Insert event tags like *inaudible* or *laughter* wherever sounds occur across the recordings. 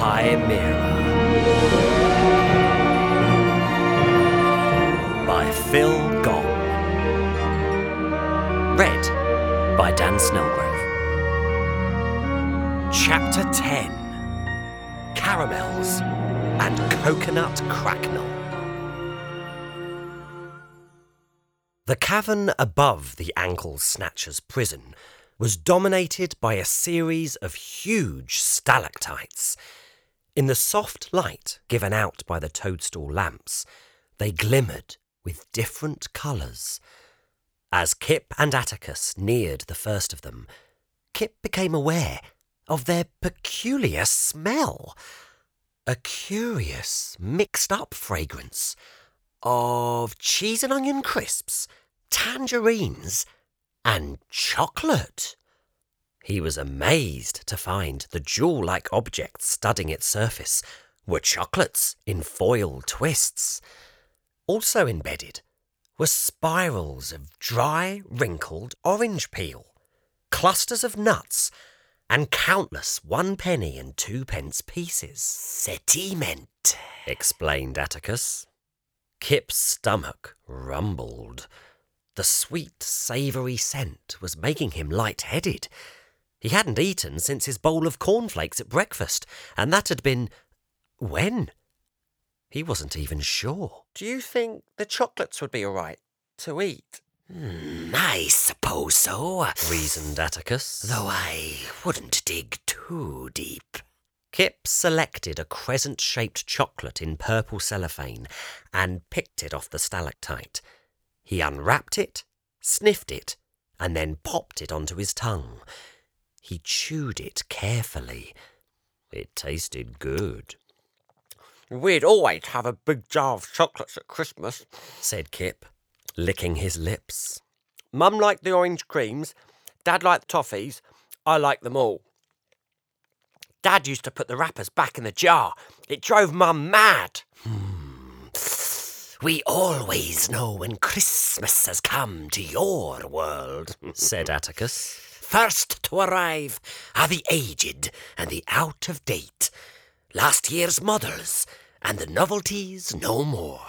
Chimera by Phil Gong. Read by Dan Snellgrove. Chapter 10 Caramels and Coconut Cracknel. The cavern above the Ankle Snatcher's prison was dominated by a series of huge stalactites. In the soft light given out by the toadstool lamps, they glimmered with different colours. As Kip and Atticus neared the first of them, Kip became aware of their peculiar smell. A curious, mixed up fragrance of cheese and onion crisps, tangerines, and chocolate. He was amazed to find the jewel like objects studding its surface were chocolates in foil twists. Also embedded were spirals of dry, wrinkled orange peel, clusters of nuts, and countless one penny and two pence pieces. Sediment, explained Atticus. Kip's stomach rumbled. The sweet, savoury scent was making him light-headed. He hadn't eaten since his bowl of cornflakes at breakfast, and that had been. when? He wasn't even sure. Do you think the chocolates would be all right to eat? Hmm, I suppose so, reasoned Atticus. though I wouldn't dig too deep. Kip selected a crescent shaped chocolate in purple cellophane and picked it off the stalactite. He unwrapped it, sniffed it, and then popped it onto his tongue. He chewed it carefully. It tasted good, We'd always have a big jar of chocolates at Christmas. said Kip, licking his lips. Mum liked the orange creams, Dad liked the toffees, I liked them all. Dad used to put the wrappers back in the jar. It drove Mum mad. Hmm. We always know when Christmas has come to your world. said Atticus. First to arrive are the aged and the out of date, last year's models and the novelties no more.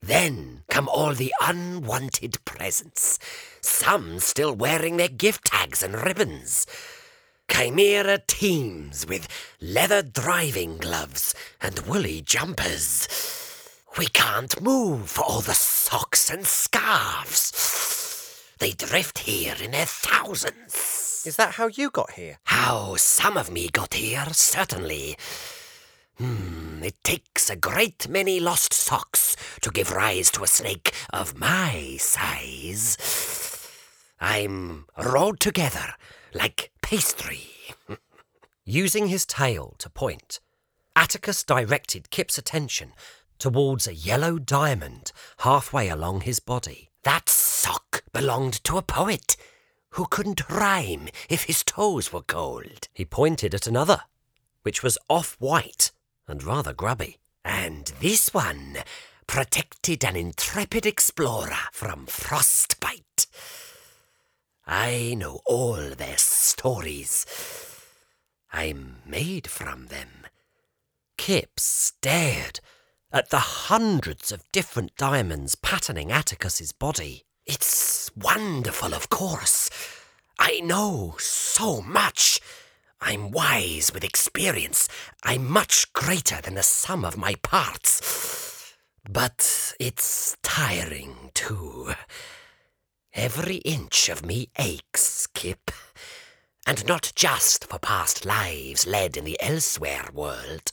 Then come all the unwanted presents, some still wearing their gift tags and ribbons. Chimera teems with leather driving gloves and woolly jumpers. We can't move for all the socks and scarves. They drift here in their thousands. Is that how you got here? How some of me got here, certainly. Hmm, it takes a great many lost socks to give rise to a snake of my size. I'm rolled together like pastry. *laughs* Using his tail to point, Atticus directed Kip's attention towards a yellow diamond halfway along his body. That sock belonged to a poet who couldn't rhyme if his toes were cold. He pointed at another, which was off white and rather grubby. And this one protected an intrepid explorer from frostbite. I know all their stories. I'm made from them. Kip stared at the hundreds of different diamonds patterning Atticus's body. It's wonderful, of course. I know so much. I'm wise with experience. I'm much greater than the sum of my parts. But it's tiring, too. Every inch of me aches, Kip. And not just for past lives led in the elsewhere world.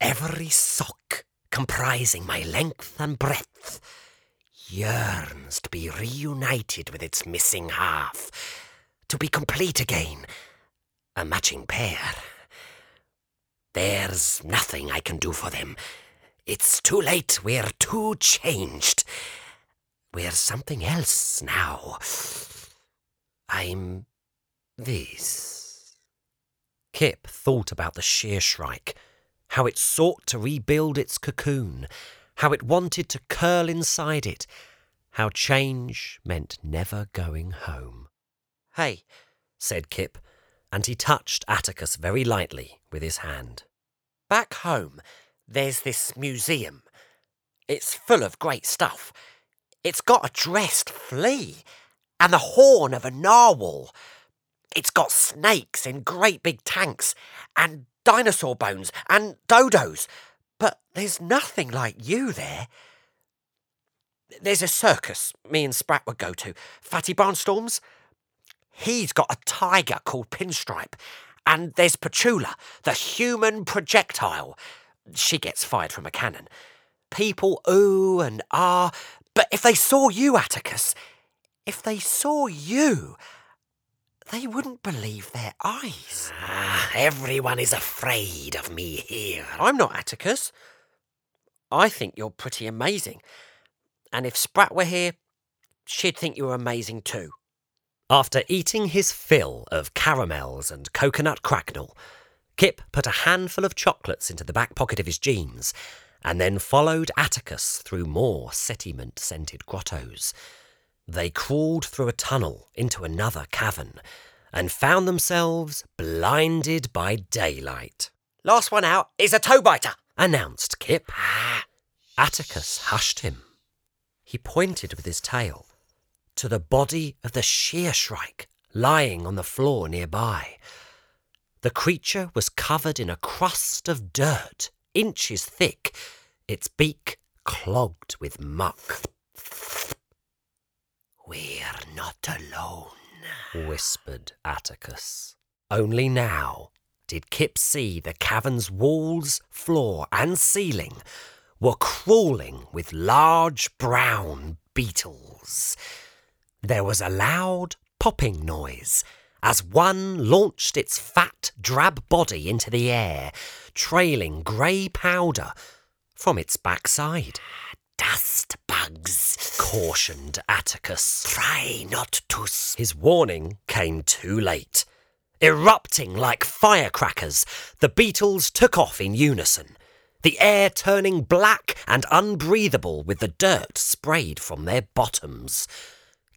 Every sock comprising my length and breadth yearns to be reunited with its missing half, to be complete again, a matching pair. There's nothing I can do for them. It's too late. We're too changed. We're something else now. I'm this. Kip thought about the shear shrike, how it sought to rebuild its cocoon, how it wanted to curl inside it, how change meant never going home. Hey, Said Kip, and he touched Atticus very lightly with his hand. Back home, there's this museum. It's full of great stuff. It's got a dressed flea and the horn of a narwhal. It's got snakes in great big tanks and dinosaur bones and dodos. But there's nothing like you there. There's a circus me and Sprat would go to, Fatty Barnstorms. He's got a tiger called Pinstripe. And there's Petula, the human projectile. She gets fired from a cannon. People ooh and ah, but if they saw you, Atticus, if they saw you, they wouldn't believe their eyes. Ah, everyone is afraid of me here. I'm not Atticus. I think you're pretty amazing. And if Sprat were here, she'd think you were amazing too. After eating his fill of caramels and coconut cracknel, Kip put a handful of chocolates into the back pocket of his jeans and then followed Atticus through more sediment scented grottos. They crawled through a tunnel into another cavern and found themselves blinded by daylight. Last one out is a toe biter, announced Kip. Atticus hushed him. He pointed with his tail to the body of the shear shrike lying on the floor nearby. The creature was covered in a crust of dirt, inches thick, its beak clogged with muck. We're not alone, whispered Atticus. Only now did Kip see the cavern's walls, floor, and ceiling were crawling with large brown beetles. There was a loud popping noise as one launched its fat, drab body into the air, trailing grey powder from its backside. Dust cautioned Atticus. Try not to. His warning came too late. Erupting like firecrackers, the beetles took off in unison, the air turning black and unbreathable with the dirt sprayed from their bottoms.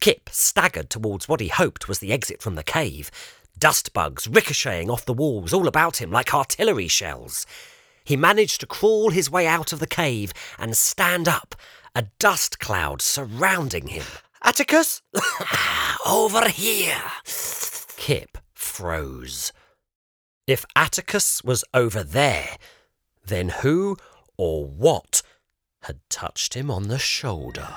Kip staggered towards what he hoped was the exit from the cave, dust bugs ricocheting off the walls all about him like artillery shells. He managed to crawl his way out of the cave and stand up, a dust cloud surrounding him. Atticus? *laughs* Over here! Kip froze. If Atticus was over there, then who or what had touched him on the shoulder?